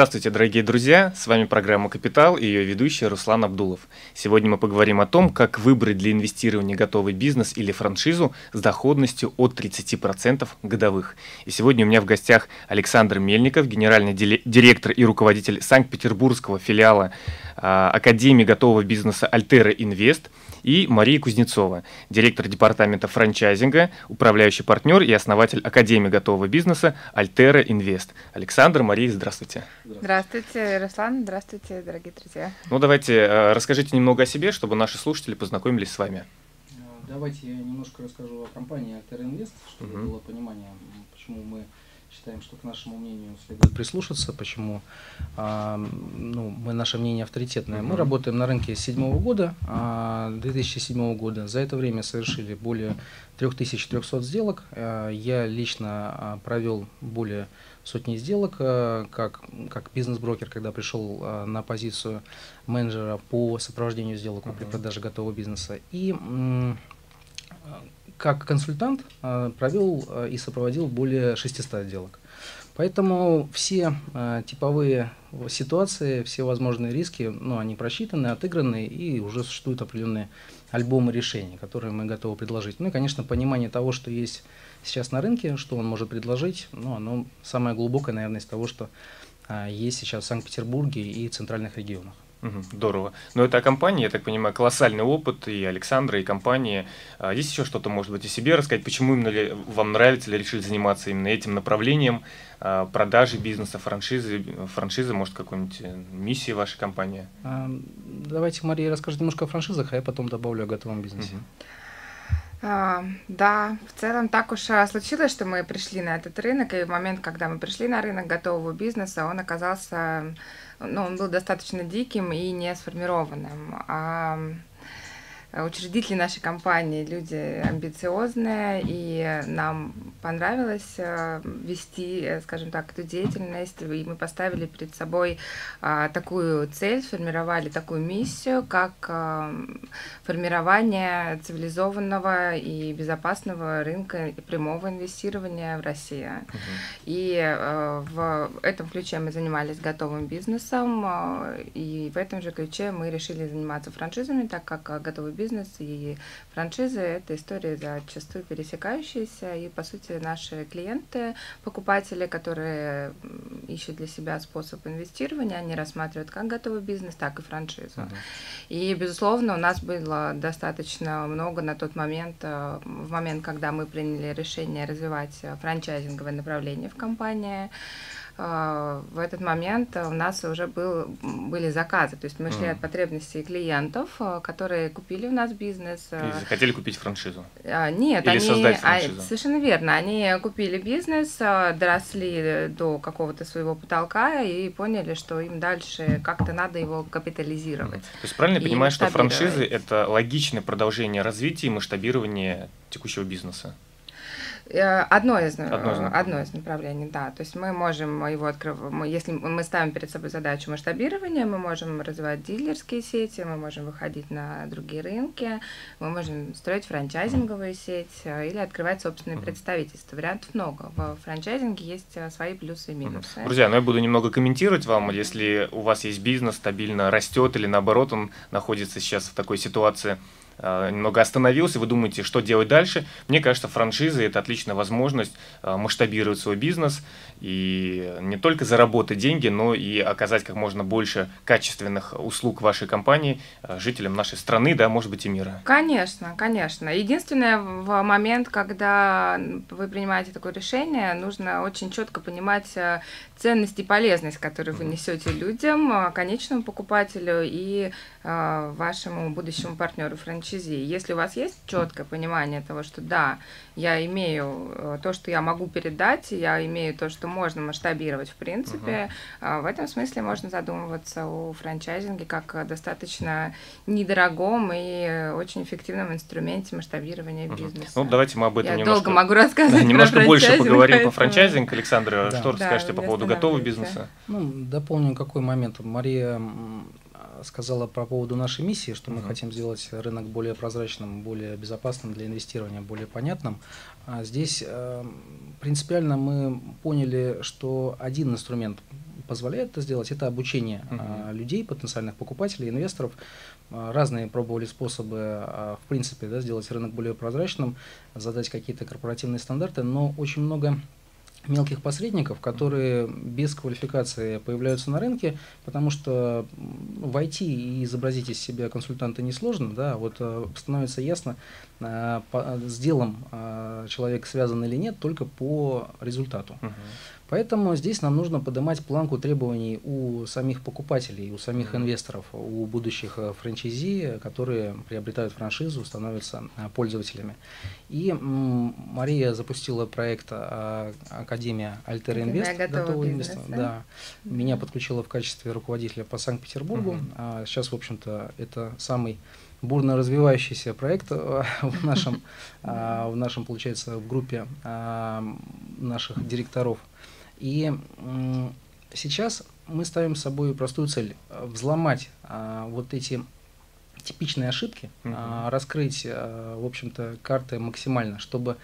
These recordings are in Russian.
Здравствуйте, дорогие друзья! С вами программа «Капитал» и ее ведущий Руслан Абдулов. Сегодня мы поговорим о том, как выбрать для инвестирования готовый бизнес или франшизу с доходностью от 30% годовых. И сегодня у меня в гостях Александр Мельников, генеральный директор и руководитель Санкт-Петербургского филиала а, Академии готового бизнеса «Альтера Инвест», и Мария Кузнецова, директор департамента франчайзинга, управляющий партнер и основатель Академии готового бизнеса Альтера Инвест. Александр, Мария, здравствуйте. Здравствуйте, Руслан, здравствуйте, дорогие друзья. Ну, давайте э, расскажите немного о себе, чтобы наши слушатели познакомились с вами. Давайте я немножко расскажу о компании Альтера Инвест, чтобы угу. было понимание, почему мы считаем, что к нашему мнению следует прислушаться, почему а, ну, мы, наше мнение авторитетное. Мы работаем на рынке с 2007 года, а, 2007 года. За это время совершили более 3300 сделок. А, я лично а, провел более сотни сделок а, как, как бизнес-брокер, когда пришел а, на позицию менеджера по сопровождению сделок при продаже готового бизнеса. И как консультант э, провел э, и сопроводил более 600 сделок. Поэтому все э, типовые ситуации, все возможные риски, ну, они просчитаны, отыграны, и уже существуют определенные альбомы решений, которые мы готовы предложить. Ну и, конечно, понимание того, что есть сейчас на рынке, что он может предложить, ну, оно самое глубокое, наверное, из того, что есть сейчас в Санкт-Петербурге и центральных регионах. Здорово. Но это компания, я так понимаю, колоссальный опыт и Александра, и компании. А есть еще что-то, может быть, о себе рассказать? Почему именно ли вам нравится или решили заниматься именно этим направлением а, продажи бизнеса, франшизы, франшизы, может, какой-нибудь э, миссии вашей компании? Давайте, Мария, расскажет немножко о франшизах, а я потом добавлю о готовом бизнесе. Угу. А, да, в целом так уж а, случилось, что мы пришли на этот рынок, и в момент, когда мы пришли на рынок готового бизнеса, он оказался ну, он был достаточно диким и не сформированным. А учредители нашей компании люди амбициозные, и нам понравилось э, вести, э, скажем так, эту деятельность, и мы поставили перед собой такую цель, сформировали такую миссию, как формирование цивилизованного и безопасного рынка прямого инвестирования в России. Uh-huh. И э, в этом ключе мы занимались готовым бизнесом, и в этом же ключе мы решили заниматься франшизами, так как готовый бизнес и франшизы – это история зачастую пересекающаяся, и, по сути, наши клиенты, покупатели, которые ищут для себя способ инвестирования, они рассматривают как готовый бизнес, так и франшизу. Uh-huh. И, безусловно, у нас было достаточно много на тот момент, э, в момент, когда мы приняли решение развивать франчайзинговое направление в компании, в этот момент у нас уже был, были заказы. То есть мы шли mm. от потребностей клиентов, а, которые купили у нас бизнес. А. И хотели купить франшизу? Нет, Или они, создать франшизу? совершенно верно. Они купили бизнес, доросли до какого-то своего потолка и поняли, что им дальше как-то надо его капитализировать. Mm. То есть правильно я понимаю, что франшизы – это логичное продолжение развития и масштабирования текущего бизнеса? Э, одно из, одно, из э, одно из направлений, да. То есть мы можем его открывать, если мы ставим перед собой задачу масштабирования, мы можем развивать дилерские сети, мы можем выходить на другие рынки, мы можем строить франчайзинговую сеть э, или открывать собственные uh-huh. представительства. Вариантов много. В франчайзинге есть свои плюсы и минусы. Uh-huh. Друзья, ну я буду немного комментировать вам, если у вас есть бизнес, стабильно растет или наоборот он находится сейчас в такой ситуации, немного остановился, вы думаете, что делать дальше. Мне кажется, франшизы – это отличная возможность э, масштабировать свой бизнес и не только заработать деньги, но и оказать как можно больше качественных услуг вашей компании э, жителям нашей страны, да, может быть, и мира. Конечно, конечно. Единственное, в момент, когда вы принимаете такое решение, нужно очень четко понимать ценность и полезность, которую вы несете людям, конечному покупателю и вашему будущему партнеру франчайзи. Если у вас есть четкое понимание того, что да, я имею э, то, что я могу передать, я имею то, что можно масштабировать в принципе, uh-huh. в этом смысле можно задумываться о франчайзинге как достаточно недорогом и очень эффективном инструменте масштабирования uh-huh. бизнеса. Ну, давайте мы об этом я немножко... долго могу рассказывать да, Немножко больше поговорим поэтому... по франчайзинг. Александр, да. что да, расскажете по поводу готового бизнеса? Ну, дополню какой момент. Мария сказала по поводу нашей миссии, что мы хотим сделать рынок более прозрачным, более безопасным для инвестирования, более понятным. А здесь э, принципиально мы поняли, что один инструмент позволяет это сделать, это обучение uh-huh. людей, потенциальных покупателей, инвесторов. Разные пробовали способы, в принципе, да, сделать рынок более прозрачным, задать какие-то корпоративные стандарты, но очень много мелких посредников, которые без квалификации появляются на рынке, потому что войти и изобразить из себя консультанта несложно, да, вот э, становится ясно, с делом э, человек связан или нет только по результату. Uh-huh. Поэтому здесь нам нужно поднимать планку требований у самих покупателей, у самих инвесторов, у будущих э, франчайзи, которые приобретают франшизу, становятся э, пользователями. И Мария запустила проект э, Академия Альтер Инвест. Готовый бизнес. Да. да. Меня подключила в качестве руководителя по Санкт-Петербургу. Угу. Сейчас, в общем-то, это самый бурно развивающийся проект в нашем, в нашем, получается, в группе наших директоров и сейчас мы ставим с собой простую цель – взломать а, вот эти типичные ошибки, угу. а, раскрыть, а, в общем-то, карты максимально, чтобы а,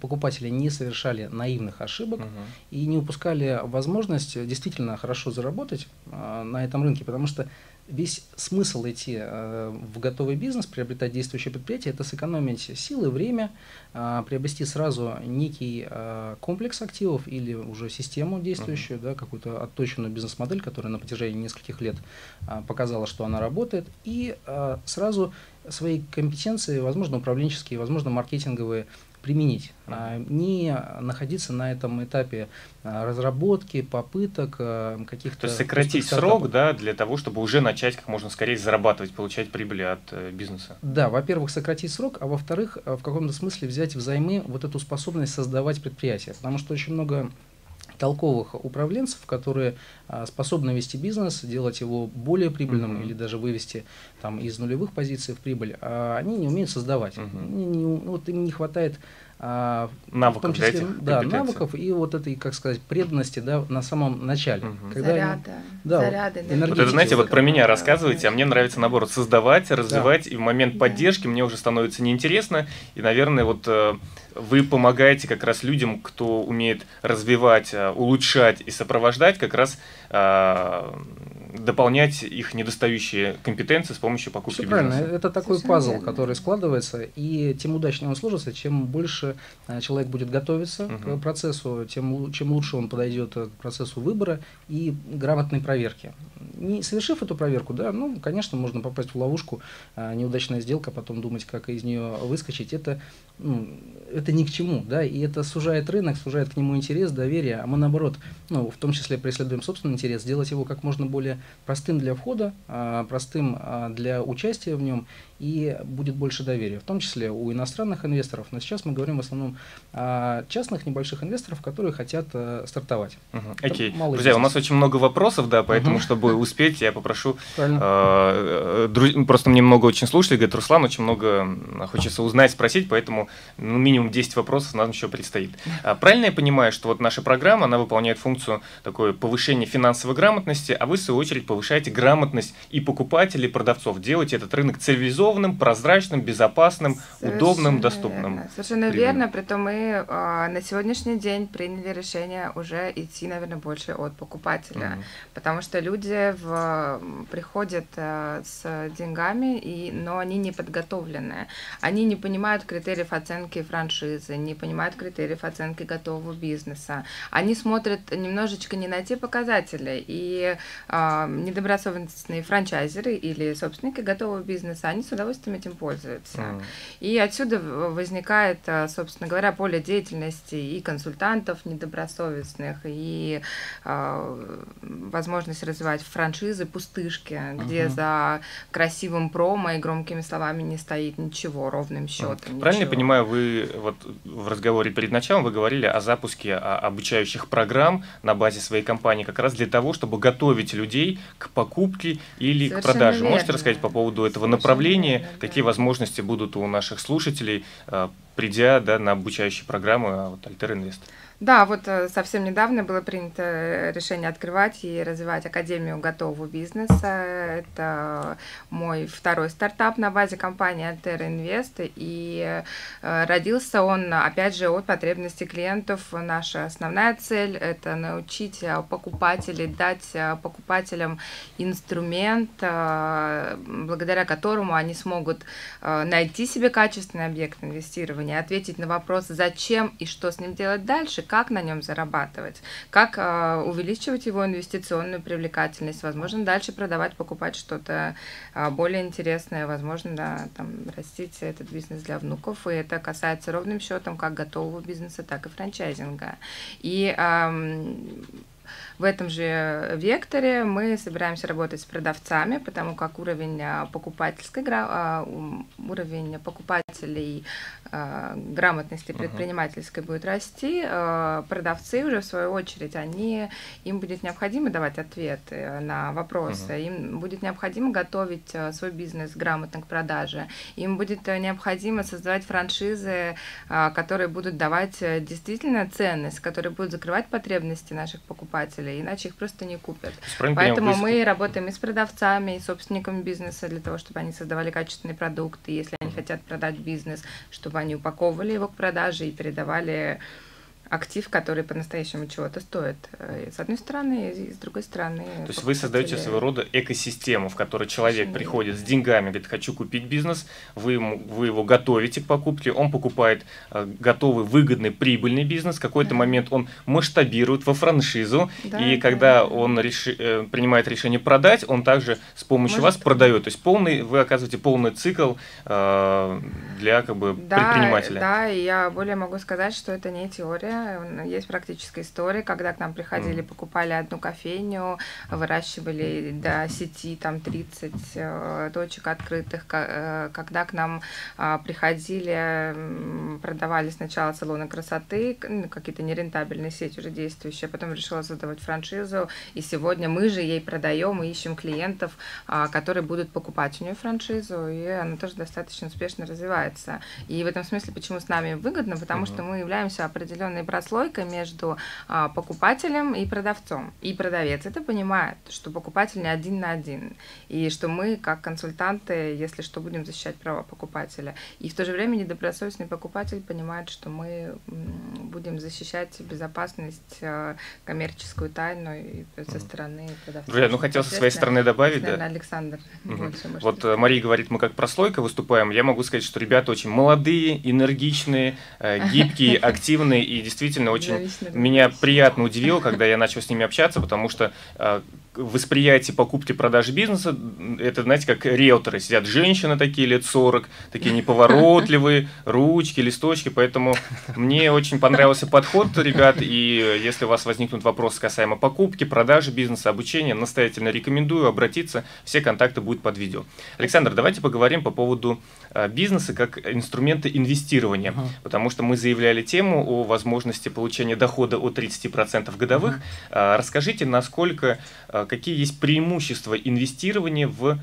покупатели не совершали наивных ошибок угу. и не упускали возможность действительно хорошо заработать а, на этом рынке, потому что весь смысл идти э, в готовый бизнес, приобретать действующее предприятие, это сэкономить силы, время, приобрести сразу некий комплекс активов или уже систему действующую, uh-huh. да, какую-то отточенную бизнес-модель, которая на протяжении нескольких лет показала, что она работает, и сразу свои компетенции, возможно, управленческие, возможно, маркетинговые, применить, а не находиться на этом этапе а, разработки, попыток а, каких-то... То есть сократить срок, да, для того, чтобы уже начать как можно скорее зарабатывать, получать прибыли от э, бизнеса. Да, во-первых, сократить срок, а во-вторых, в каком-то смысле взять взаймы вот эту способность создавать предприятие, потому что очень много толковых управленцев, которые а, способны вести бизнес, делать его более прибыльным uh-huh. или даже вывести там, из нулевых позиций в прибыль, а они не умеют создавать. Uh-huh. Не, не, вот им не хватает а, навыков, в том числе, да, навыков и вот этой, как сказать, преданности да, на самом начале. Угу. Когда Заряда, да, заряды. Вот это, знаете, вот про меня рассказываете, а мне нравится, наоборот, создавать, развивать, да. и в момент поддержки мне уже становится неинтересно, и, наверное, вот э, вы помогаете как раз людям, кто умеет развивать, э, улучшать и сопровождать, как раз э, дополнять их недостающие компетенции с помощью покупки Все правильно. Это такой Совершенно пазл, верно. который складывается, и тем удачнее он сложится, чем больше э, человек будет готовиться угу. к процессу, тем чем лучше он подойдет к процессу выбора и грамотной проверки. Не совершив эту проверку, да, ну, конечно, можно попасть в ловушку, э, неудачная сделка, потом думать, как из нее выскочить. Это, ну, это ни к чему, да, и это сужает рынок, сужает к нему интерес, доверие, а мы наоборот, ну, в том числе преследуем собственный интерес, сделать его как можно более простым для входа, а, простым а, для участия в нем и будет больше доверия, в том числе у иностранных инвесторов. Но сейчас мы говорим в основном о частных небольших инвесторов, которые хотят э, стартовать. Угу. Окей. Okay. Друзья, у нас очень много вопросов, да, поэтому, угу. чтобы успеть, я попрошу. Э, друз... Просто мне много очень слушали, говорит, Руслан, очень много хочется узнать, спросить, поэтому ну, минимум 10 вопросов нам еще предстоит. А правильно я понимаю, что вот наша программа, она выполняет функцию такое повышения финансовой грамотности, а вы, в свою очередь, повышаете грамотность и покупателей, и продавцов, делаете этот рынок цивилизованным, цивилизованным, прозрачным, безопасным, Совершенно удобным, доступным. Совершенно Примерно. верно. Притом мы э, на сегодняшний день приняли решение уже идти, наверное, больше от покупателя, угу. потому что люди в, приходят э, с деньгами, и, но они не подготовлены. Они не понимают критериев оценки франшизы, не понимают критериев оценки готового бизнеса. Они смотрят немножечко не на те показатели, и э, недобросовестные франчайзеры или собственники готового бизнеса, они удовольствием этим пользуются. Mm. И отсюда возникает, э, собственно говоря, поле деятельности и консультантов недобросовестных, и э, возможность развивать франшизы, пустышки, где за красивым промо и громкими словами не стоит ничего, ровным счетом. Uh. Правильно я понимаю, вы вот в разговоре перед началом вы говорили о запуске обучающих программ на базе своей компании как раз для того, чтобы готовить людей к покупке или Совершенно к продаже. Верно. Можете рассказать по поводу этого Совершенно направления? Да, какие возможности будут у наших слушателей, э, придя да, на обучающие программы от Alter Invest? Да, вот э, совсем недавно было принято решение открывать и развивать Академию готового бизнеса. Это мой второй стартап на базе компании Altera Invest. И э, родился он, опять же, от потребностей клиентов. Наша основная цель – это научить э, покупателей, дать покупателям инструмент, благодаря которому они смогут найти себе качественный объект инвестирования, ответить на вопрос, зачем и что с ним делать дальше, как на нем зарабатывать, как э, увеличивать его инвестиционную привлекательность, возможно, дальше продавать, покупать что-то э, более интересное, возможно, да, там, растить этот бизнес для внуков, и это касается ровным счетом как готового бизнеса, так и франчайзинга. И э, в этом же векторе мы собираемся работать с продавцами, потому как уровень а, покупательской а, уровень покупателей а, грамотности предпринимательской будет расти, продавцы уже в свою очередь, они, им будет необходимо давать ответы на вопросы, uh-huh. им будет необходимо готовить свой бизнес грамотно к продаже, им будет необходимо создавать франшизы, которые будут давать действительно ценность, которые будут закрывать потребности наших покупателей, иначе их просто не купят. Поэтому мы работаем и с продавцами, и с собственниками бизнеса для того, чтобы они создавали качественные продукты, если они хотят продать бизнес, чтобы они упаковывали его к продаже и передавали актив, который по-настоящему чего-то стоит. Э, с одной стороны, и с другой стороны. То есть вы создаете своего рода экосистему, в которой человек приходит с деньгами, говорит, хочу купить бизнес, вы, ему, вы его готовите к покупке, он покупает э, готовый, выгодный, прибыльный бизнес, в какой-то да. момент он масштабирует во франшизу, да, и да, когда да. он реши, э, принимает решение продать, он также с помощью Может... вас продает. То есть полный, вы оказываете полный цикл э, для как бы, да, предпринимателя. Да, и я более могу сказать, что это не теория, есть практическая история, когда к нам приходили, покупали одну кофейню, выращивали до сети там 30 э, точек открытых, э, когда к нам а, приходили, продавали сначала салоны красоты, ну, какие-то нерентабельные сети уже действующие, а потом решила создавать франшизу, и сегодня мы же ей продаем и ищем клиентов, а, которые будут покупать у нее франшизу, и она тоже достаточно успешно развивается. И в этом смысле, почему с нами выгодно, потому uh-huh. что мы являемся определенной прослойка между а, покупателем и продавцом. И продавец это понимает, что покупатель не один на один, и что мы, как консультанты, если что, будем защищать права покупателя. И в то же время недобросовестный покупатель понимает, что мы будем защищать безопасность, а, коммерческую тайну и со стороны продавца. Друзья, ну хотел со своей стороны добавить, да? Александр. Угу. Вот э, Мария говорит, мы как прослойка выступаем. Я могу сказать, что ребята очень молодые, энергичные, э, гибкие, активные и действительно действительно очень меня приятно удивило, когда я начал с ними общаться, потому что а, восприятие покупки продажи бизнеса, это, знаете, как риэлторы. Сидят женщины такие лет 40, такие неповоротливые, ручки, листочки. Поэтому мне очень понравился подход, ребят. И если у вас возникнут вопросы касаемо покупки, продажи бизнеса, обучения, настоятельно рекомендую обратиться. Все контакты будут под видео. Александр, давайте поговорим по поводу а, бизнеса как инструмента инвестирования. Uh-huh. Потому что мы заявляли тему о возможности получения дохода от 30% годовых. Uh-huh. Расскажите, насколько а, какие есть преимущества инвестирования в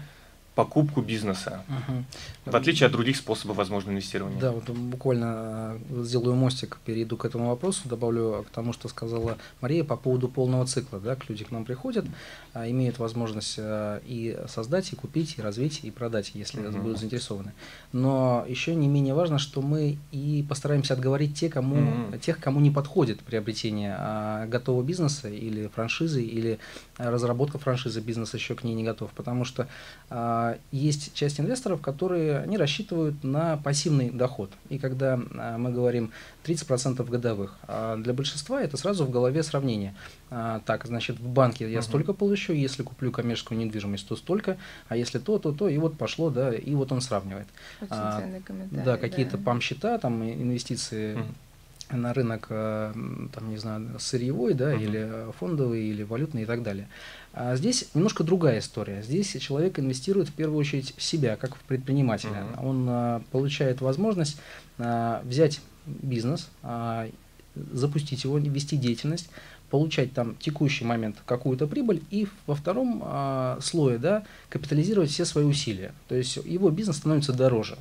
покупку бизнеса, угу. в отличие от других способов возможного инвестирования. Да, вот буквально э, сделаю мостик, перейду к этому вопросу, добавлю к тому, что сказала Мария по поводу полного цикла. Да, люди к нам приходят, а, имеют возможность э, и создать, и купить, и развить, и продать, если угу. будут заинтересованы. Но еще не менее важно, что мы и постараемся отговорить те, кому, угу. тех, кому не подходит приобретение а, готового бизнеса или франшизы, или разработка франшизы бизнеса еще к ней не готов, потому что а, есть часть инвесторов, которые они рассчитывают на пассивный доход. И когда а, мы говорим 30% годовых, а для большинства это сразу в голове сравнение. А, так, значит, в банке я uh-huh. столько получу, если куплю коммерческую недвижимость, то столько, а если то, то, то, и вот пошло, да, и вот он сравнивает. а, да, какие-то да. пам-счета, там инвестиции uh-huh на рынок, там, не знаю, сырьевой, да, uh-huh. или фондовый, или валютный и так далее. А здесь немножко другая история. Здесь человек инвестирует в первую очередь в себя, как в предпринимателя. Uh-huh. Он а, получает возможность а, взять бизнес, а, запустить его, вести деятельность, получать там текущий момент какую-то прибыль и во втором а, слое да, капитализировать все свои усилия. То есть его бизнес становится дороже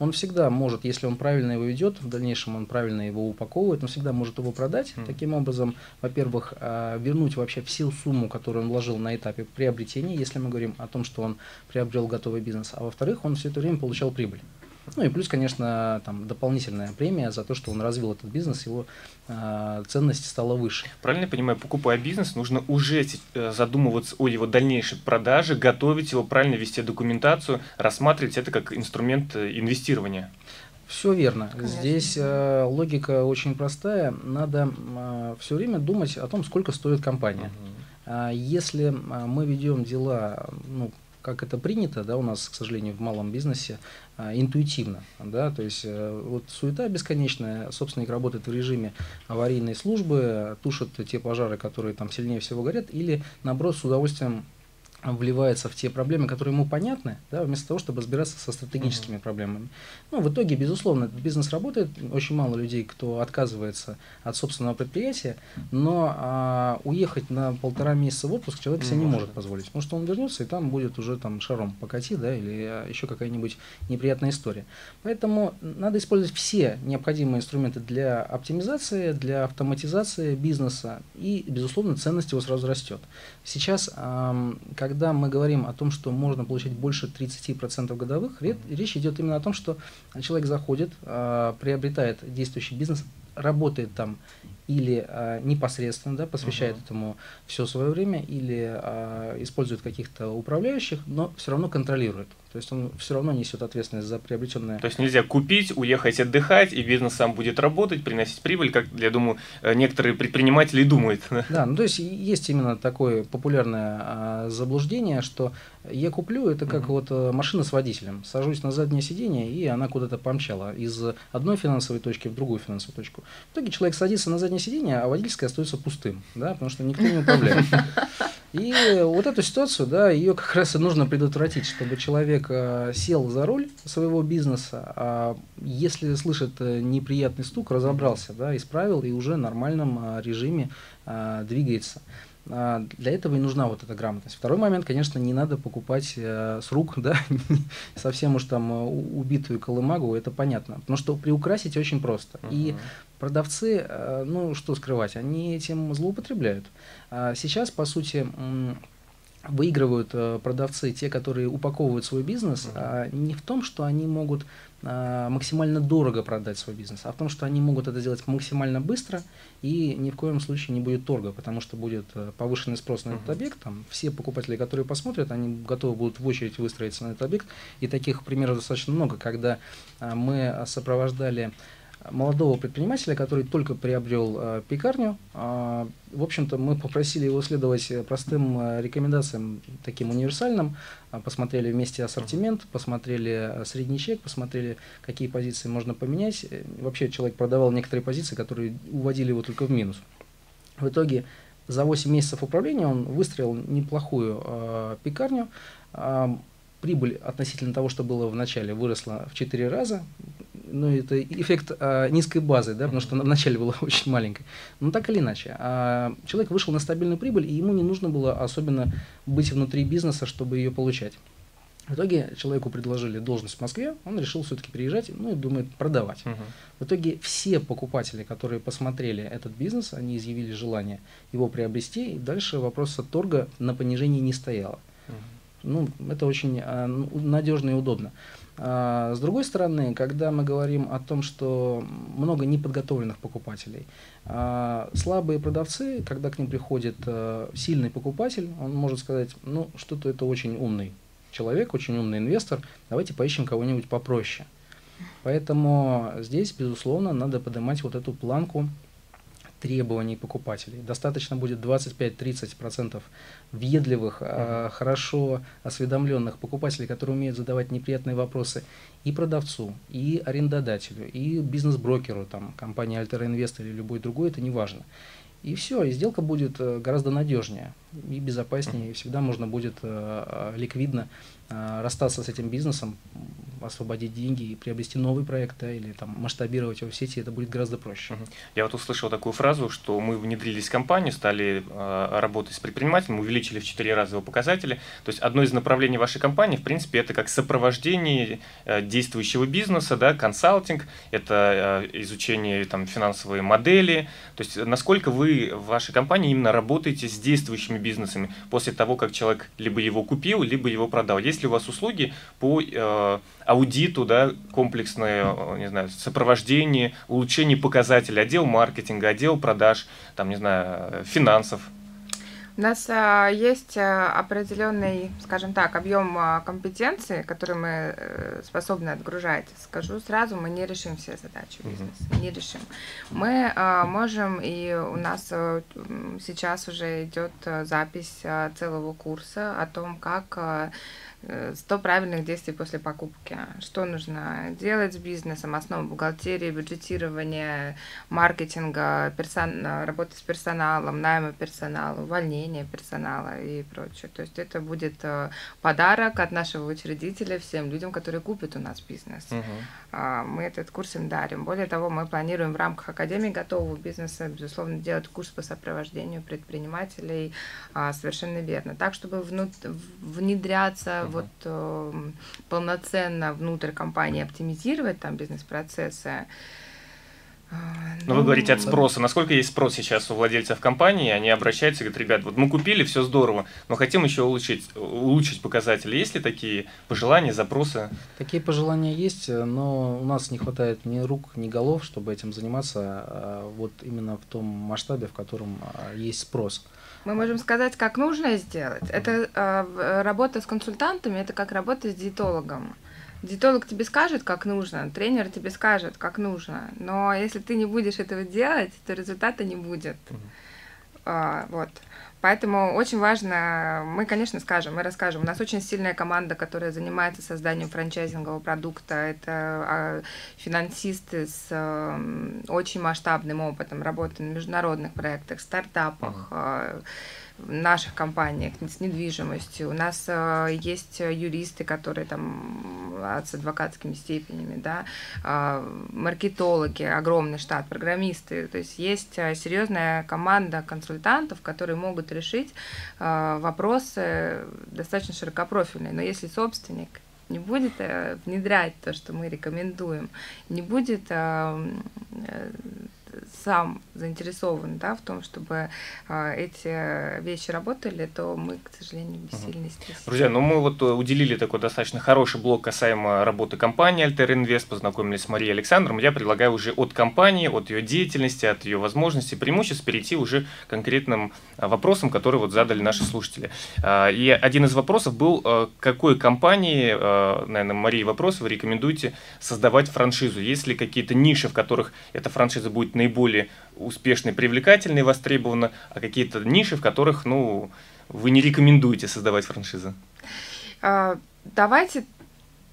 он всегда может, если он правильно его ведет, в дальнейшем он правильно его упаковывает, он всегда может его продать. Mm. Таким образом, во-первых, а, вернуть вообще всю сумму, которую он вложил на этапе приобретения, если мы говорим о том, что он приобрел готовый бизнес. А во-вторых, он все это время получал прибыль. Ну и плюс, конечно, там дополнительная премия за то, что он развил этот бизнес, его э, ценность стала выше. Правильно я понимаю, покупая бизнес, нужно уже э, задумываться о его дальнейшей продаже, готовить его, правильно вести документацию, рассматривать это как инструмент э, инвестирования. Все верно. Конечно. Здесь э, логика очень простая. Надо э, все время думать о том, сколько стоит компания. Угу. Э, если э, мы ведем дела ну, как это принято, да, у нас, к сожалению, в малом бизнесе, а, интуитивно, да, то есть э, вот суета бесконечная, собственник работает в режиме аварийной службы, тушит те пожары, которые там сильнее всего горят, или, наоборот, с удовольствием вливается в те проблемы, которые ему понятны, да, вместо того, чтобы разбираться со стратегическими uh-huh. проблемами. Ну, в итоге, безусловно, бизнес работает, очень мало людей, кто отказывается от собственного предприятия, но а, уехать на полтора месяца в отпуск человек себе не может позволить, потому что он вернется, и там будет уже там шаром покати, да, или а, еще какая-нибудь неприятная история. Поэтому надо использовать все необходимые инструменты для оптимизации, для автоматизации бизнеса, и, безусловно, ценность его сразу растет. Сейчас, а, как когда мы говорим о том, что можно получать больше 30% годовых, речь идет именно о том, что человек заходит, а, приобретает действующий бизнес, работает там или а, непосредственно да, посвящает uh-huh. этому все свое время, или а, использует каких-то управляющих, но все равно контролирует. То есть он все равно несет ответственность за приобретенное. То есть нельзя купить, уехать отдыхать, и бизнес сам будет работать, приносить прибыль, как, я думаю, э, некоторые предприниматели думают. Да, ну то есть есть именно такое популярное а, заблуждение, что я куплю, это как mm-hmm. вот э, машина с водителем. Сажусь на заднее сиденье, и она куда-то помчала из одной финансовой точки в другую финансовую точку. В итоге человек садится на заднее сиденье, а водительское остается пустым, да, потому что никто не управляет. И вот эту ситуацию, да, ее как раз и нужно предотвратить, чтобы человек э, сел за руль своего бизнеса, а если слышит э, неприятный стук, разобрался, да, исправил и уже в нормальном э, режиме двигается. Для этого и нужна вот эта грамотность. Второй момент, конечно, не надо покупать э, с рук, да, совсем уж там убитую колымагу, это понятно. Потому что приукрасить очень просто. Uh-huh. И продавцы, э, ну что скрывать, они этим злоупотребляют. А сейчас, по сути, выигрывают продавцы, те, которые упаковывают свой бизнес, uh-huh. не в том, что они могут а, максимально дорого продать свой бизнес, а в том, что они могут это сделать максимально быстро и ни в коем случае не будет торга, потому что будет э, повышенный спрос на uh-huh. этот объект. Там, все покупатели, которые посмотрят, они готовы будут в очередь выстроиться на этот объект. И таких примеров достаточно много, когда мы сопровождали молодого предпринимателя, который только приобрел э, пекарню. Э, в общем-то, мы попросили его следовать простым э, рекомендациям, таким универсальным. Посмотрели вместе ассортимент, посмотрели средний чек, посмотрели, какие позиции можно поменять. Вообще человек продавал некоторые позиции, которые уводили его только в минус. В итоге за 8 месяцев управления он выстроил неплохую э, пекарню. Э, прибыль относительно того, что было в начале, выросла в 4 раза ну, это эффект а, низкой базы, да, потому что она вначале была очень маленькой. Но так или иначе, а, человек вышел на стабильную прибыль, и ему не нужно было особенно быть внутри бизнеса, чтобы ее получать. В итоге человеку предложили должность в Москве, он решил все-таки приезжать, ну и думает продавать. Uh-huh. В итоге все покупатели, которые посмотрели этот бизнес, они изъявили желание его приобрести, и дальше вопроса торга на понижении не стояло. Uh-huh. Ну, это очень а, надежно и удобно. А, с другой стороны, когда мы говорим о том, что много неподготовленных покупателей, а, слабые продавцы, когда к ним приходит а, сильный покупатель, он может сказать, ну, что-то это очень умный человек, очень умный инвестор, давайте поищем кого-нибудь попроще. Поэтому здесь, безусловно, надо поднимать вот эту планку требований покупателей. Достаточно будет 25-30% въедливых, uh-huh. хорошо осведомленных покупателей, которые умеют задавать неприятные вопросы и продавцу, и арендодателю, и бизнес-брокеру, там, компании Alter Invest или любой другой, это не важно. И все, и сделка будет э, гораздо надежнее и безопаснее, и всегда можно будет э, э, ликвидно расстаться с этим бизнесом освободить деньги и приобрести новый проект, да, или там масштабировать его в сети, это будет гораздо проще. Я вот услышал такую фразу, что мы внедрились в компанию, стали э, работать с предпринимателем, увеличили в 4 раза его показатели. То есть одно из направлений вашей компании, в принципе, это как сопровождение э, действующего бизнеса, да, консалтинг, это э, изучение там, финансовой модели. То есть насколько вы в вашей компании именно работаете с действующими бизнесами после того, как человек либо его купил, либо его продал. Есть ли у вас услуги по э, аудиту, да, комплексное, э, не знаю, сопровождение, улучшение показателей, отдел маркетинга, отдел продаж, там, не знаю, финансов? У нас а, есть определенный, скажем так, объем а, компетенций, который мы а, способны отгружать. Скажу сразу, мы не решим все задачи бизнеса, mm-hmm. не решим. Мы а, можем, и у нас а, сейчас уже идет запись а, целого курса о том, как а, 100 правильных действий после покупки. Что нужно делать с бизнесом, основа бухгалтерии, бюджетирования, маркетинга, персон... работы с персоналом, найма персонала, увольнения персонала и прочее. То есть это будет э, подарок от нашего учредителя всем людям, которые купят у нас бизнес. Uh-huh. Мы этот курс им дарим. Более того, мы планируем в рамках Академии готового бизнеса, безусловно, делать курс по сопровождению предпринимателей а, совершенно верно. Так, чтобы внедряться вот э, полноценно внутрь компании оптимизировать там бизнес-процессы. А, Но ну, вы говорите от спроса. Насколько есть спрос сейчас у владельцев компании? Они обращаются и говорят, ребят, вот мы купили, все здорово, но хотим еще улучшить, улучшить показатели. Есть ли такие пожелания, запросы? Такие пожелания есть, но у нас не хватает ни рук, ни голов, чтобы этим заниматься а, вот именно в том масштабе, в котором а, есть спрос. Мы можем сказать, как нужно сделать. Это э, работа с консультантами, это как работа с диетологом. Диетолог тебе скажет, как нужно, тренер тебе скажет, как нужно. Но если ты не будешь этого делать, то результата не будет. А, вот. Поэтому очень важно, мы, конечно, скажем, мы расскажем. У нас очень сильная команда, которая занимается созданием франчайзингового продукта. Это а, финансисты с очень масштабным опытом работы на международных проектах, стартапах. Uh-huh в наших компаниях с недвижимостью. У нас э, есть юристы, которые там с адвокатскими степенями, да, э, маркетологи, огромный штат, программисты. То есть есть э, серьезная команда консультантов, которые могут решить вопросы достаточно широкопрофильные. Но если собственник не будет э, внедрять то, что мы рекомендуем, не будет э, сам заинтересован да, в том, чтобы а, эти вещи работали, то мы, к сожалению, бессильны здесь. Друзья, ну мы вот э, уделили такой достаточно хороший блок касаемо работы компании Alter Invest, познакомились с Марией Александром. Я предлагаю уже от компании, от ее деятельности, от ее возможностей, преимуществ перейти уже к конкретным а, вопросам, которые вот задали наши слушатели. А, и один из вопросов был, э, какой компании, э, наверное, Марии вопрос, вы рекомендуете создавать франшизу? Есть ли какие-то ниши, в которых эта франшиза будет наиболее успешной, привлекательной, востребована, а какие-то ниши, в которых, ну, вы не рекомендуете создавать франшизы? А, давайте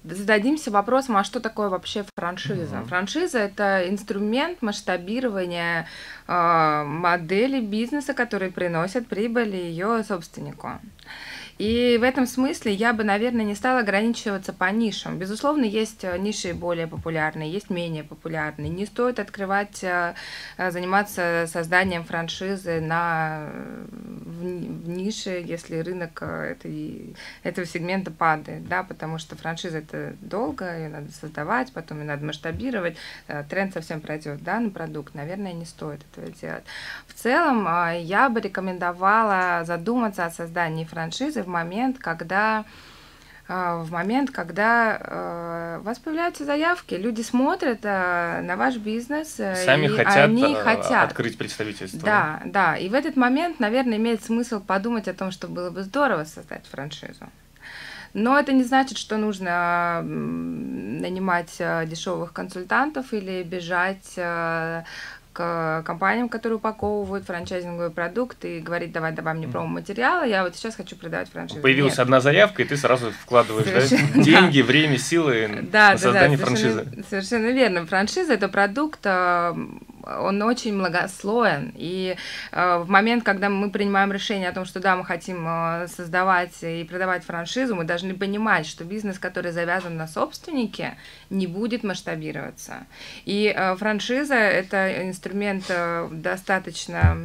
зададимся вопросом, а что такое вообще франшиза? Uh-huh. Франшиза это инструмент масштабирования э, модели бизнеса, которые приносят прибыль ее собственнику. И в этом смысле я бы, наверное, не стала ограничиваться по нишам. Безусловно, есть э, ниши более популярные, есть менее популярные. Не стоит открывать, э, э, заниматься созданием франшизы на, в, нише, если рынок этой, этого сегмента падает, да, потому что франшиза это долго, ее надо создавать, потом ее надо масштабировать, тренд совсем пройдет, да, на продукт, наверное, не стоит этого делать. В целом, я бы рекомендовала задуматься о создании франшизы в момент, когда в момент, когда э, у вас появляются заявки, люди смотрят э, на ваш бизнес, э, Сами и хотят, они хотят открыть представительство. Да, да. И в этот момент, наверное, имеет смысл подумать о том, что было бы здорово создать франшизу. Но это не значит, что нужно нанимать дешевых консультантов или бежать к компаниям, которые упаковывают франчайзинговый продукт и говорить, давай, давай мне промо-материалы, я вот сейчас хочу продавать франшизу. Появилась Нет. одна заявка, и ты сразу вкладываешь да, деньги, время, силы да, на создание да, франшизы. Совершенно, совершенно верно. Франшиза – это продукт, а, он очень многослоен. И э, в момент, когда мы принимаем решение о том, что да, мы хотим э, создавать и продавать франшизу, мы должны понимать, что бизнес, который завязан на собственнике, не будет масштабироваться. И э, франшиза – это инструмент достаточно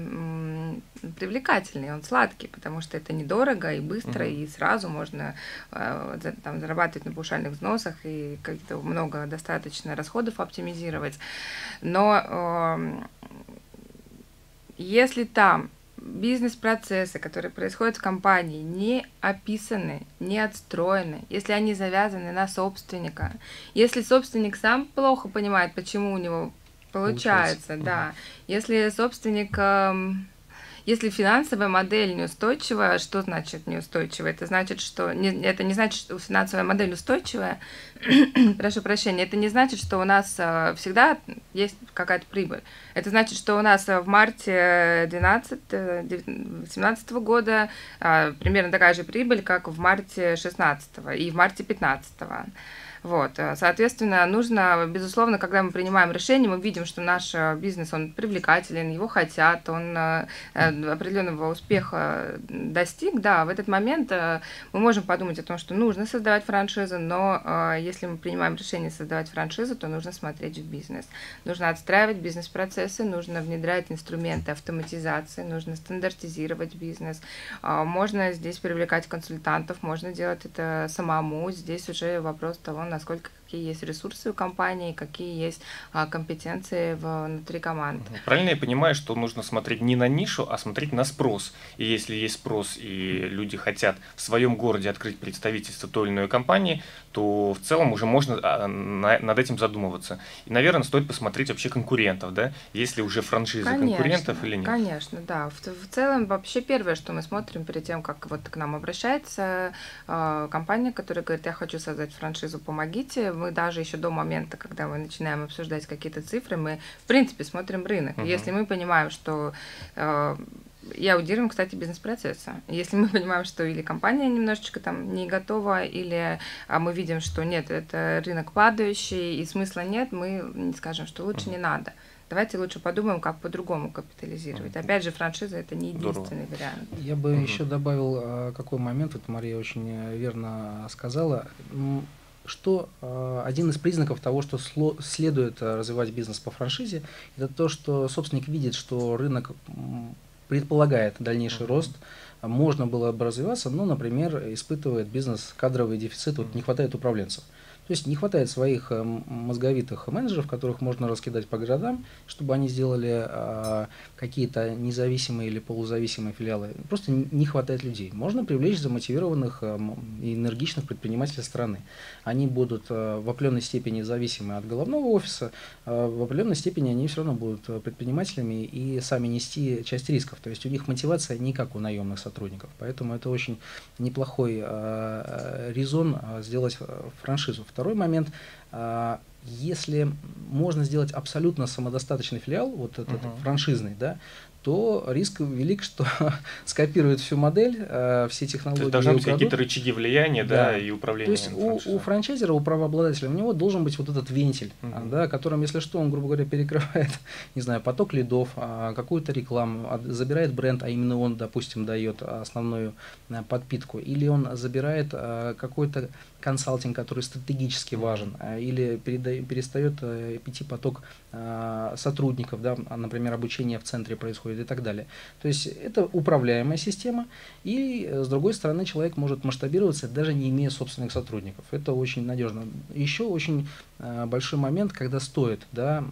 привлекательный, он сладкий, потому что это недорого и быстро, uh-huh. и сразу можно э, там, зарабатывать на паушальных взносах и как-то много достаточно расходов оптимизировать. Но э, если там бизнес-процессы, которые происходят в компании, не описаны, не отстроены, если они завязаны на собственника, если собственник сам плохо понимает, почему у него получается, получается. да, угу. если собственник э, если финансовая модель неустойчивая, что значит неустойчивая? Это значит, что не, это не значит, что финансовая модель устойчивая. Прошу прощения, это не значит, что у нас э, всегда есть какая-то прибыль. Это значит, что у нас в марте 12 17 года э, примерно такая же прибыль, как в марте 16 и в марте 15 вот, э, соответственно, нужно, безусловно, когда мы принимаем решение, мы видим, что наш э, бизнес, он привлекателен, его хотят, он э, определенного успеха достиг, да, в этот момент мы можем подумать о том, что нужно создавать франшизу, но если мы принимаем решение создавать франшизу, то нужно смотреть в бизнес. Нужно отстраивать бизнес-процессы, нужно внедрять инструменты автоматизации, нужно стандартизировать бизнес. Можно здесь привлекать консультантов, можно делать это самому. Здесь уже вопрос того, насколько какие есть ресурсы у компании, какие есть а, компетенции внутри команд. Правильно я понимаю, что нужно смотреть не на нишу, а смотреть на спрос. И если есть спрос и люди хотят в своем городе открыть представительство той или иной компании, то в целом уже можно а, над этим задумываться. И, наверное, стоит посмотреть вообще конкурентов, да, если уже франшизы конечно, конкурентов или нет. Конечно, да. В, в целом вообще первое, что мы смотрим перед тем, как вот к нам обращается э, компания, которая говорит, я хочу создать франшизу, помогите, мы даже еще до момента, когда мы начинаем обсуждать какие-то цифры, мы, в принципе, смотрим рынок. Uh-huh. Если мы понимаем, что э, и аудируем, кстати, бизнес-процесса. Если мы понимаем, что или компания немножечко там не готова, или а мы видим, что нет, это рынок падающий, и смысла нет, мы не скажем, что лучше не надо. Давайте лучше подумаем, как по-другому капитализировать. Опять же, франшиза это не единственный Здорово. вариант. Я бы угу. еще добавил а, какой момент, вот Мария очень э, верно сказала что э, один из признаков того, что сло, следует э, развивать бизнес по франшизе, это то, что собственник видит, что рынок предполагает дальнейший рост, можно было бы развиваться, но, например, испытывает бизнес кадровый дефицит, вот не хватает управленцев. То есть не хватает своих э, мозговитых менеджеров, которых можно раскидать по городам, чтобы они сделали э, какие-то независимые или полузависимые филиалы. Просто не хватает людей. Можно привлечь замотивированных э, энергичных предпринимателей страны. Они будут э, в определенной степени зависимы от головного офиса, э, в определенной степени они все равно будут э, предпринимателями и сами нести часть рисков. То есть у них мотивация не как у наемных сотрудников. Поэтому это очень неплохой резон сделать франшизу. Второй момент, а, если можно сделать абсолютно самодостаточный филиал, вот этот uh-huh. франшизный, да, то риск велик, что скопируют всю модель, э, все технологии. То есть должны быть какие-то рычаги влияния да. Да, и управления. То есть у, у франчайзера, у правообладателя, у него должен быть вот этот вентиль, угу. да, которым, если что, он, грубо говоря, перекрывает, не знаю, поток лидов, а, какую-то рекламу, забирает бренд, а именно он, допустим, дает основную э, подпитку, или он забирает какой-то консалтинг, который стратегически важен, или перестает идти поток сотрудников, да, например, обучение в центре происходит и так далее. То есть это управляемая система, и э, с другой стороны человек может масштабироваться, даже не имея собственных сотрудников. Это очень надежно. Еще очень э, большой момент, когда стоит да,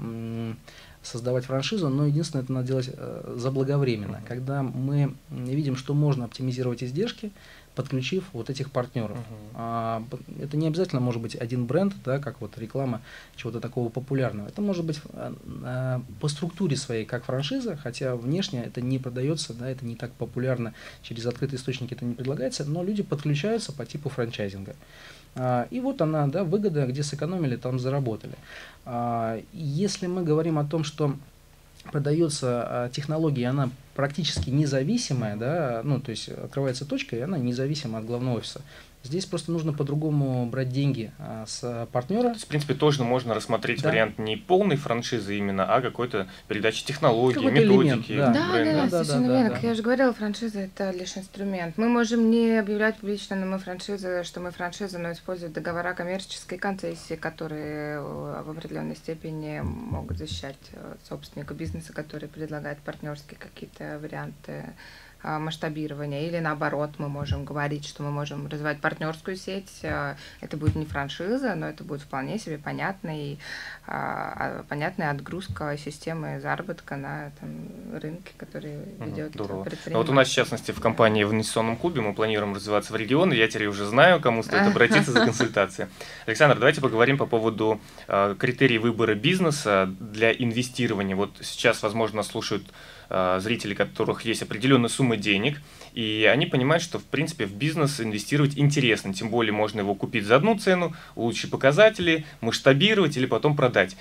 создавать франшизу, но единственное, это надо делать э, заблаговременно. Когда мы видим, что можно оптимизировать издержки, подключив вот этих партнеров. Uh-huh. А, это не обязательно может быть один бренд, да, как вот реклама чего-то такого популярного. Это может быть а, а, по структуре своей, как франшиза, хотя внешне это не продается, да, это не так популярно, через открытые источники это не предлагается, но люди подключаются по типу франчайзинга. А, и вот она, да, выгода, где сэкономили, там заработали. А, если мы говорим о том, что продается а, технология, она практически независимая, да, ну, то есть открывается точка, и она независима от главного офиса. Здесь просто нужно по-другому брать деньги а, с партнера. То есть, в принципе, тоже можно рассмотреть да. вариант не полной франшизы именно, а какой-то передачи технологий, какой методики. Элемент, да. Да, да, да, да, совершенно да, верно. Да, да. Я же говорила, франшиза – это лишь инструмент. Мы можем не объявлять публично, но мы франшиза, что мы франшиза, но использовать договора коммерческой концессии, которые э, в определенной степени могут защищать э, собственника бизнеса, который предлагает партнерские какие-то варианты масштабирования, или наоборот, мы можем говорить, что мы можем развивать партнерскую сеть. А, это будет не франшиза, но это будет вполне себе понятный, а, понятная отгрузка системы заработка на этом рынке, который ведет Здорово. предприниматель. вот у нас, в частности, в компании в инвестиционном клубе мы планируем развиваться в регионы. Я теперь уже знаю, кому стоит обратиться за консультацией. Александр, давайте поговорим по поводу критерий выбора бизнеса для инвестирования. Вот сейчас, возможно, слушают Э, зрителей, которых есть определенная сумма денег, и они понимают, что в принципе в бизнес инвестировать интересно, тем более можно его купить за одну цену, улучшить показатели, масштабировать или потом продать.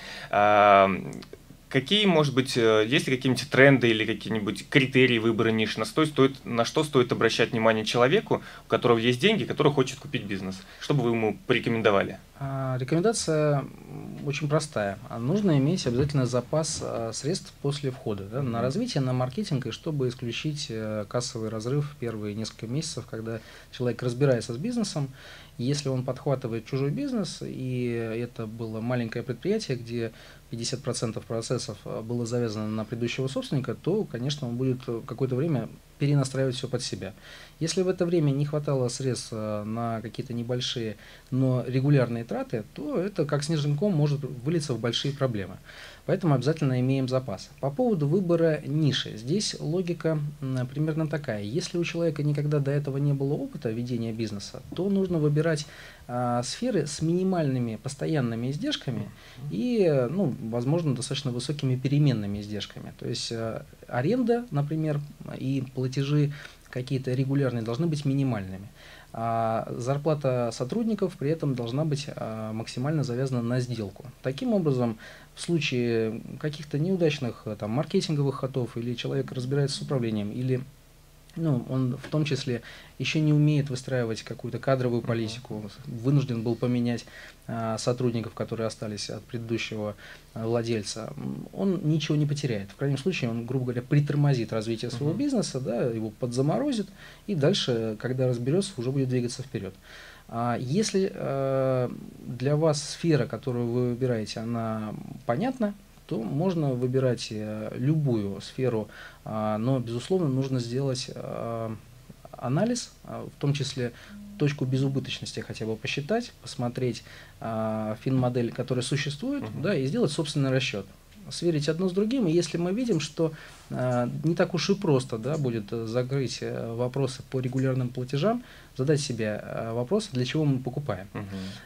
Какие, может быть, э, есть ли какие-нибудь тренды или какие-нибудь критерии выбора ниш, на что, стоит, на что стоит обращать внимание человеку, у которого есть деньги, который хочет купить бизнес? Что бы вы ему порекомендовали? А, рекомендация очень простая. Нужно иметь обязательно запас а, средств после входа да, на развитие, на маркетинг, и чтобы исключить э, кассовый разрыв первые несколько месяцев, когда человек разбирается с бизнесом, если он подхватывает чужой бизнес, и это было маленькое предприятие, где 50% процессов э, было завязано на предыдущего собственника, то, конечно, он будет какое-то время перенастраивать все под себя. Если в это время не хватало средств э, на какие-то небольшие, но регулярные траты, то это как снежным ком может вылиться в большие проблемы. Поэтому обязательно имеем запас. По поводу выбора ниши. Здесь логика примерно такая. Если у человека никогда до этого не было опыта ведения бизнеса, то нужно выбирать а, сферы с минимальными постоянными издержками и, ну, возможно, достаточно высокими переменными издержками. То есть а, аренда, например, и платежи какие-то регулярные должны быть минимальными. А зарплата сотрудников при этом должна быть а, максимально завязана на сделку. Таким образом, в случае каких-то неудачных там, маркетинговых ходов или человек разбирается с управлением, или ну, он в том числе еще не умеет выстраивать какую-то кадровую политику, вынужден был поменять а, сотрудников, которые остались от предыдущего а, владельца, он ничего не потеряет. В крайнем случае он, грубо говоря, притормозит развитие своего uh-huh. бизнеса, да, его подзаморозит, и дальше, когда разберется, уже будет двигаться вперед. А если э, для вас сфера, которую вы выбираете, она понятна, то можно выбирать э, любую сферу, а, но, безусловно, нужно сделать а, анализ, а, в том числе точку безубыточности хотя бы посчитать, посмотреть фин-модель, которая существует, uh-huh. да, и сделать собственный расчет сверить одно с другим, и если мы видим, что э, не так уж и просто да, будет закрыть э, вопросы по регулярным платежам, задать себе э, вопрос, для чего мы покупаем. Угу.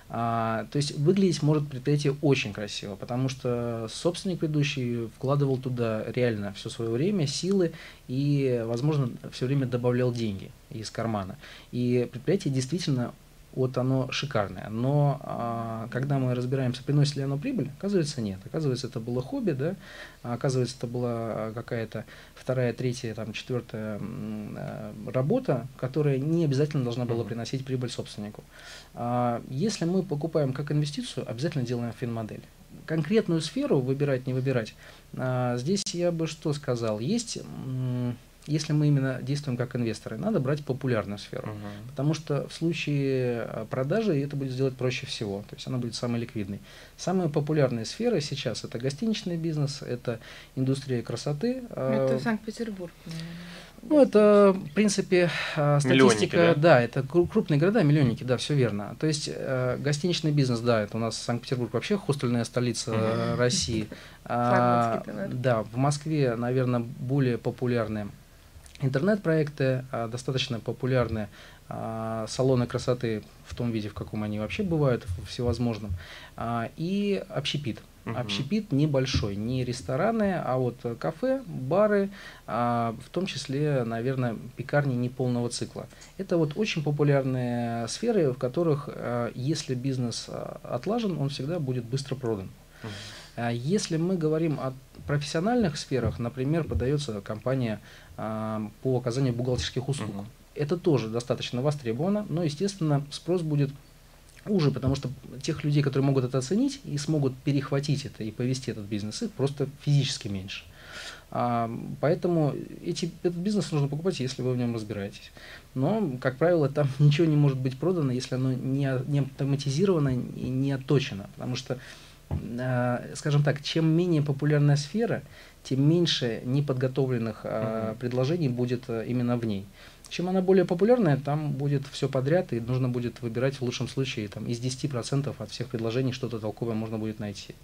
А, то есть выглядеть может предприятие очень красиво, потому что собственник предыдущий вкладывал туда реально все свое время, силы и, возможно, все время добавлял деньги из кармана. И предприятие действительно вот оно шикарное. Но а, когда мы разбираемся, приносит ли оно прибыль, оказывается нет. Оказывается, это было хобби, да, а, оказывается, это была какая-то вторая, третья, там, четвертая а, работа, которая не обязательно должна была приносить прибыль собственнику. А, если мы покупаем как инвестицию, обязательно делаем фин-модель. Конкретную сферу выбирать, не выбирать, а, здесь я бы что сказал. Есть если мы именно действуем как инвесторы, надо брать популярную сферу. Угу. Потому что в случае э, продажи это будет сделать проще всего. То есть она будет самой ликвидной. Самые популярные сферы сейчас это гостиничный бизнес, это индустрия красоты. Э, это Санкт-Петербург. Ну, это, в принципе, э, статистика, да? да, это крупные города, миллионники, да, все верно. То есть э, гостиничный бизнес, да, это у нас Санкт-Петербург вообще хостельная столица угу. России. А, да, в Москве, наверное, более популярные интернет-проекты, а, достаточно популярны а, салоны красоты в том виде, в каком они вообще бывают, всевозможном, а, и общепит. Угу. Общепит небольшой, не рестораны, а вот кафе, бары, в том числе, наверное, пекарни неполного цикла. Это вот очень популярные сферы, в которых, если бизнес отлажен, он всегда будет быстро продан. Угу. Если мы говорим о профессиональных сферах, например, подается компания по оказанию бухгалтерских услуг. Угу. это тоже достаточно востребовано, но, естественно, спрос будет уже, потому что тех людей, которые могут это оценить и смогут перехватить это и повести этот бизнес, их просто физически меньше. А, поэтому эти, этот бизнес нужно покупать, если вы в нем разбираетесь. Но, как правило, там ничего не может быть продано, если оно не, не автоматизировано и не отточено. Потому что, скажем так, чем менее популярная сфера, тем меньше неподготовленных а, предложений будет а, именно в ней. Чем она более популярная, там будет все подряд, и нужно будет выбирать в лучшем случае там, из 10% от всех предложений что-то толковое можно будет найти.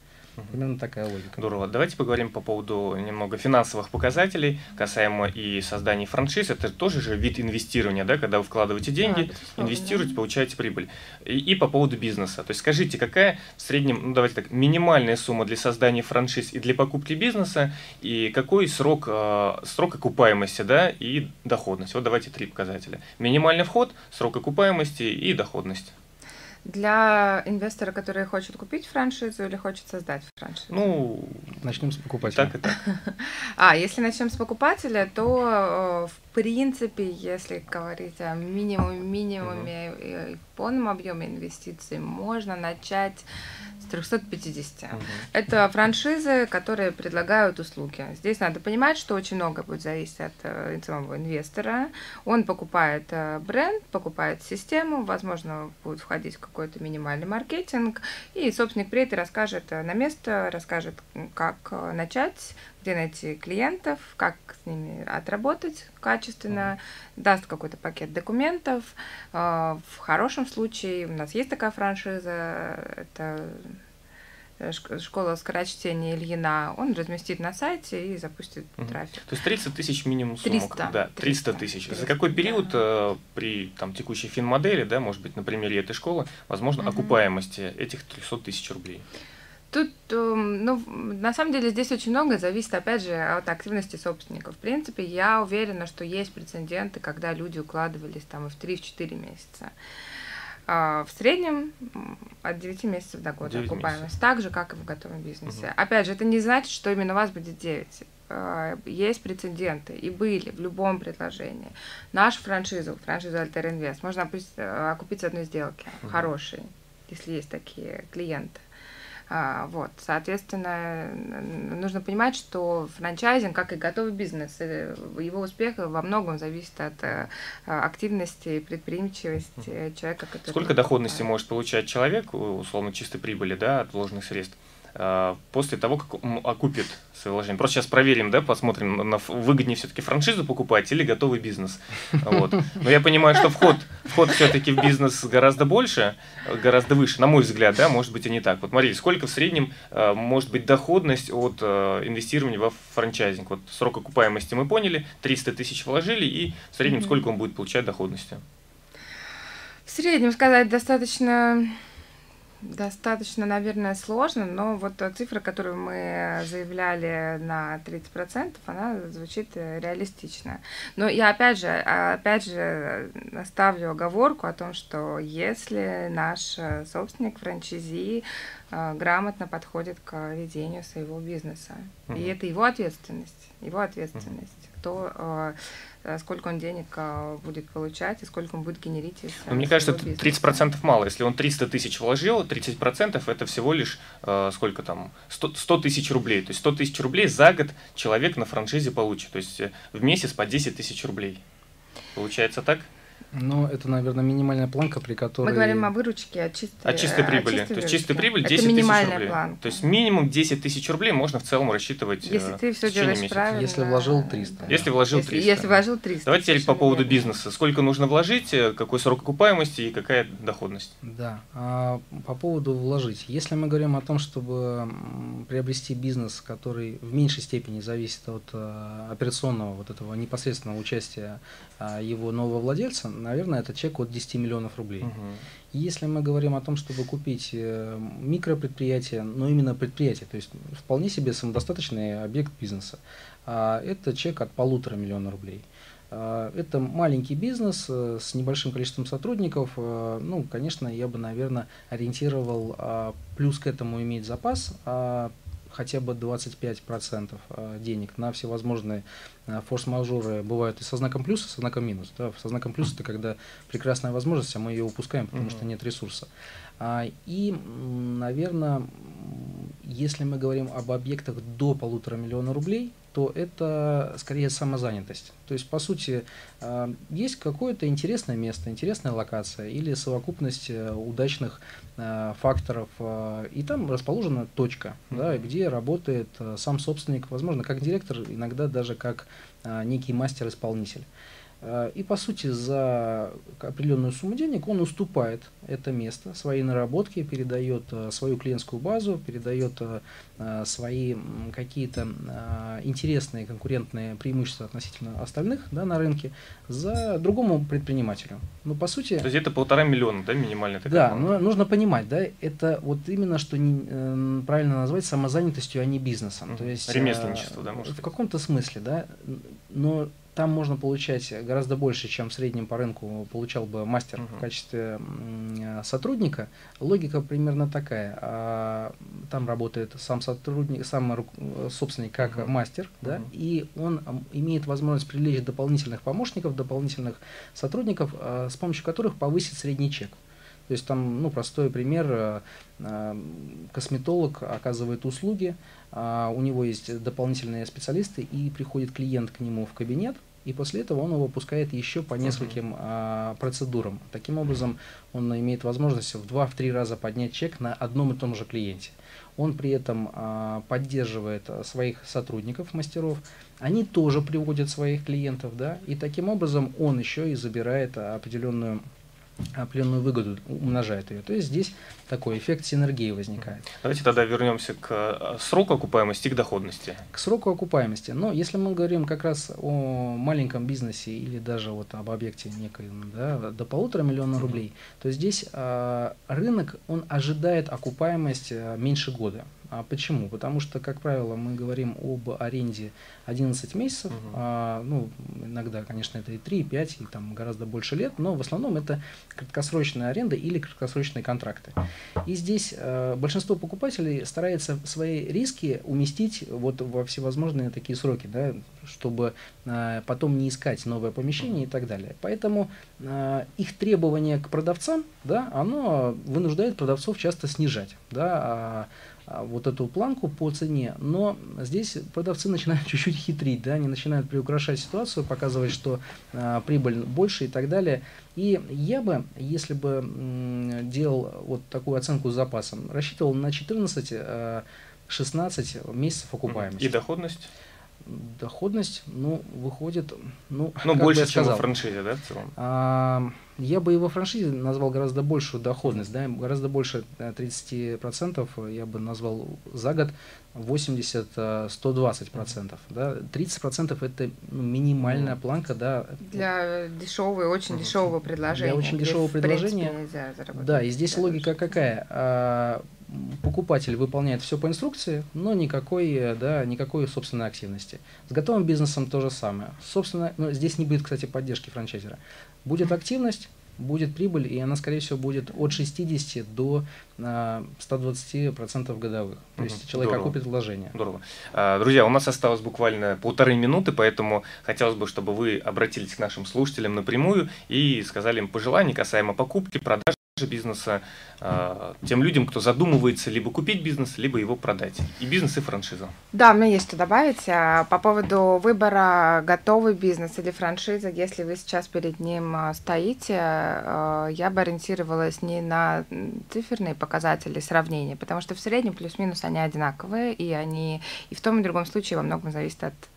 Примерно такая логика. Здорово. Давайте поговорим по поводу немного финансовых показателей, касаемо и создания франшиз. Это тоже же вид инвестирования, да, когда вы вкладываете деньги, да, инвестируете, получаете прибыль. И, и по поводу бизнеса. То есть скажите, какая в среднем, ну давайте так, минимальная сумма для создания франшиз и для покупки бизнеса, и какой срок, э, срок окупаемости, да, и доходность. Вот давайте три показателя. Минимальный вход, срок окупаемости и доходность. Для инвестора, который хочет купить франшизу или хочет создать франшизу? Ну, начнем с покупателя. Так и так. А, если начнем с покупателя, то в принципе, если говорить о минимуме, минимуме и полном объеме инвестиций, можно начать 350. Угу. Это франшизы, которые предлагают услуги. Здесь надо понимать, что очень много будет зависеть от э, самого инвестора. Он покупает э, бренд, покупает систему, возможно, будет входить в какой-то минимальный маркетинг, и собственник приедет и расскажет э, на место, расскажет, как начать, где найти клиентов, как с ними отработать качественно, mm даст какой-то пакет документов. В хорошем случае у нас есть такая франшиза, это Э, школа скорочтения Ильина, он разместит на сайте и запустит угу. трафик. То есть 30 тысяч минимум сумма. 300. Да, 300 тысяч. За какой период да. э, при там, текущей фин-модели, да, может быть, на примере этой школы, возможно, угу. окупаемости этих 300 тысяч рублей? Тут, эм, ну, на самом деле здесь очень много зависит, опять же, от активности собственников. В принципе, я уверена, что есть прецеденты, когда люди укладывались там и в 3-4 месяца. А, в среднем от 9 месяцев до года окупаемость, месяцев. так же, как и в готовом бизнесе. Угу. Опять же, это не значит, что именно у вас будет 9. А, есть прецеденты и были в любом предложении. Нашу франшизу, франшизу Alter Invest, можно окупить с одной сделки, угу. хорошей, если есть такие клиенты. А, вот, соответственно, нужно понимать, что франчайзинг, как и готовый бизнес, э, его успех во многом зависит от э, активности и предприимчивости человека, который... Сколько доходности может получать человек, условно, чистой прибыли, да, от вложенных средств? Э, после того, как он окупит свои вложения. Просто сейчас проверим, да, посмотрим, на, выгоднее все-таки франшизу покупать или готовый бизнес. Вот. Но я понимаю, что вход, вход все-таки в бизнес гораздо больше, гораздо выше, на мой взгляд, да, может быть и не так. Вот смотрите, сколько в среднем э, может быть доходность от э, инвестирования во франчайзинг? Вот срок окупаемости мы поняли, 300 тысяч вложили, и в среднем сколько он будет получать доходности? В среднем сказать достаточно Достаточно, наверное, сложно, но вот цифра, которую мы заявляли на 30%, она звучит э, реалистично. Но я опять же, опять же ставлю оговорку о том, что если наш э, собственник франчайзи э, грамотно подходит к ведению своего бизнеса, угу. и это его ответственность, его ответственность, угу. То Э, сколько он денег э, будет получать и сколько он будет генерить из ну, Мне кажется, бизнеса. 30% мало. Если он 300 тысяч вложил, 30% это всего лишь э, сколько там, 100, 100 тысяч рублей. То есть 100 тысяч рублей за год человек на франшизе получит. То есть в месяц по 10 тысяч рублей. Получается так? Ну, это, наверное, минимальная планка, при которой... Мы говорим о выручке, о чистой, о чистой прибыли. О чистой То есть чистая прибыль 10 тысяч рублей. Планка. То есть минимум 10 тысяч рублей можно в целом рассчитывать Если ты все делаешь месяца. правильно. Если вложил 300. Если вложил 300. Если, если вложил 300. Давайте теперь по поводу бизнеса. Сколько нужно вложить, э, какой срок окупаемости и какая доходность? Да. А по поводу вложить. Если мы говорим о том, чтобы приобрести бизнес, который в меньшей степени зависит от э, операционного вот этого непосредственного участия его нового владельца, наверное, это чек от 10 миллионов рублей. Угу. Если мы говорим о том, чтобы купить э, микропредприятие, но именно предприятие, то есть вполне себе самодостаточный объект бизнеса, а, это чек от полутора миллиона рублей. А, это маленький бизнес э, с небольшим количеством сотрудников. Э, ну, конечно, я бы, наверное, ориентировал плюс к этому иметь запас, хотя бы 25% э, денег на всевозможные э, форс-мажоры бывают и со знаком плюс, и со знаком минус. Да? Со знаком плюс это когда прекрасная возможность, а мы ее упускаем, потому mm-hmm. что нет ресурса. А, и, наверное, если мы говорим об объектах до полутора миллиона рублей, то это скорее самозанятость. То есть, по сути, а, есть какое-то интересное место, интересная локация или совокупность э, удачных э, факторов, а, и там расположена точка, mm-hmm. да, где работает э, сам собственник, возможно, как директор, иногда даже как некий мастер-исполнитель. Э, и, по сути, за определенную сумму денег он уступает это место, свои наработки, передает э, свою клиентскую базу, передает э, свои какие-то интересные конкурентные преимущества относительно остальных да, на рынке за другому предпринимателю. Ну, по сути... То есть это полтора миллиона, да, минимально? Да, но нужно понимать, да, это вот именно, что не, правильно назвать самозанятостью, а не бизнесом. То есть, Ремесленничество, да, может В каком-то смысле, да, но там можно получать гораздо больше, чем в среднем по рынку получал бы мастер uh-huh. в качестве сотрудника. Логика примерно такая. А, там работает сам сотрудник, сам собственник как uh-huh. мастер, да, uh-huh. и он имеет возможность привлечь дополнительных помощников, дополнительных сотрудников, а, с помощью которых повысить средний чек. То есть там, ну, простой пример, а, косметолог оказывает услуги, у него есть дополнительные специалисты, и приходит клиент к нему в кабинет, и после этого он его пускает еще по нескольким а, процедурам. Таким образом, он имеет возможность в 2-3 раза поднять чек на одном и том же клиенте. Он при этом а, поддерживает своих сотрудников, мастеров, они тоже приводят своих клиентов, да, и таким образом он еще и забирает определенную определенную выгоду, умножает ее. То есть здесь такой эффект синергии возникает. Давайте тогда вернемся к э, сроку окупаемости и к доходности. К сроку окупаемости. Но если мы говорим как раз о маленьком бизнесе или даже вот об объекте некой да, до полутора миллиона рублей, то здесь э, рынок он ожидает окупаемость э, меньше года. А почему? Потому что, как правило, мы говорим об аренде 11 месяцев, угу. а, ну, иногда, конечно, это и 3, и 5, и там гораздо больше лет, но в основном это краткосрочная аренда или краткосрочные контракты. И здесь а, большинство покупателей старается свои риски уместить вот во всевозможные такие сроки, да, чтобы а, потом не искать новое помещение и так далее. Поэтому а, их требование к продавцам, да, оно вынуждает продавцов часто снижать, да, а, вот эту планку по цене, но здесь продавцы начинают чуть-чуть хитрить, да, они начинают приукрашать ситуацию, показывать, что а, прибыль больше и так далее. И я бы, если бы делал вот такую оценку с запасом, рассчитывал на 14-16 а, месяцев окупаемости. И доходность? Доходность, ну, выходит, ну, ну больше, чем во франшизе, да, в целом? А, я бы его франшизе назвал гораздо большую доходность, да, гораздо больше 30% э, я бы назвал за год 80-120%, да, 30% это ну, минимальная планка, да. Для дешевого, очень дешевого предложения. Для очень дешевого предложения. Да, и здесь логика какая? Покупатель выполняет все по инструкции, но никакой, да, никакой собственной активности. С готовым бизнесом то же самое. Собственно, но здесь не будет, кстати, поддержки франчайзера. Будет активность, будет прибыль, и она, скорее всего, будет от 60 до а, 120% годовых. То есть человек Здорово. окупит вложение. Здорово. А, друзья, у нас осталось буквально полторы минуты, поэтому хотелось бы, чтобы вы обратились к нашим слушателям напрямую и сказали им пожелания касаемо покупки, продажи бизнеса э, тем людям, кто задумывается либо купить бизнес, либо его продать. И бизнес, и франшиза. Да, меня есть что добавить. А, по поводу выбора готовый бизнес или франшиза, если вы сейчас перед ним а, стоите, я бы ориентировалась не на циферные показатели сравнения, потому что в среднем плюс-минус они одинаковые, и они и в том и в другом случае во многом зависит от а,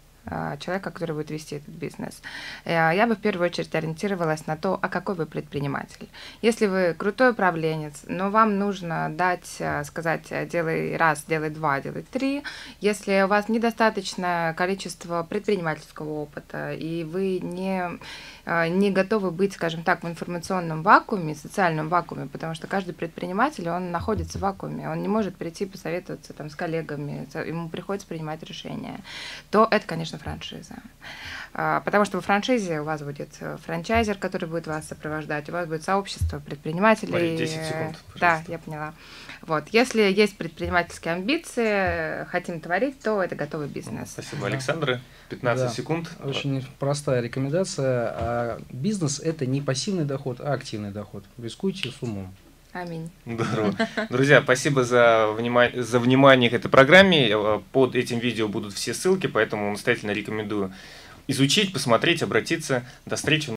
человека, который будет вести этот бизнес. Э, я бы в первую очередь ориентировалась на то, а какой вы предприниматель. Если вы крутой управленец, но вам нужно дать, э, сказать, э, делай раз, делай два, делай три. Если у вас недостаточное количество предпринимательского опыта, и вы не а, не готовы быть, скажем так, в информационном вакууме, социальном вакууме, потому что каждый предприниматель, он находится в вакууме, он не может прийти посоветоваться там с коллегами, ему приходится принимать решения, то это, конечно, конечно, франшиза. Потому что в франшизе у вас будет э, франчайзер, который будет вас сопровождать, у вас будет сообщество предпринимателей. Мария, 10 секунд, пожалуйста. Да, я поняла. Вот. Если есть предпринимательские амбиции, хотим творить, то это готовый бизнес. Спасибо, Александр. 15 Да. секунд. Очень простая рекомендация. А Бизнес – это не пассивный доход, а активный доход. Рискуйте с умом. Аминь. Здорово. Друзья, спасибо за, внима- за внимание к этой программе. Э, Под этим видео будут все ссылки, поэтому настоятельно рекомендую изучить, посмотреть, обратиться. До встречи.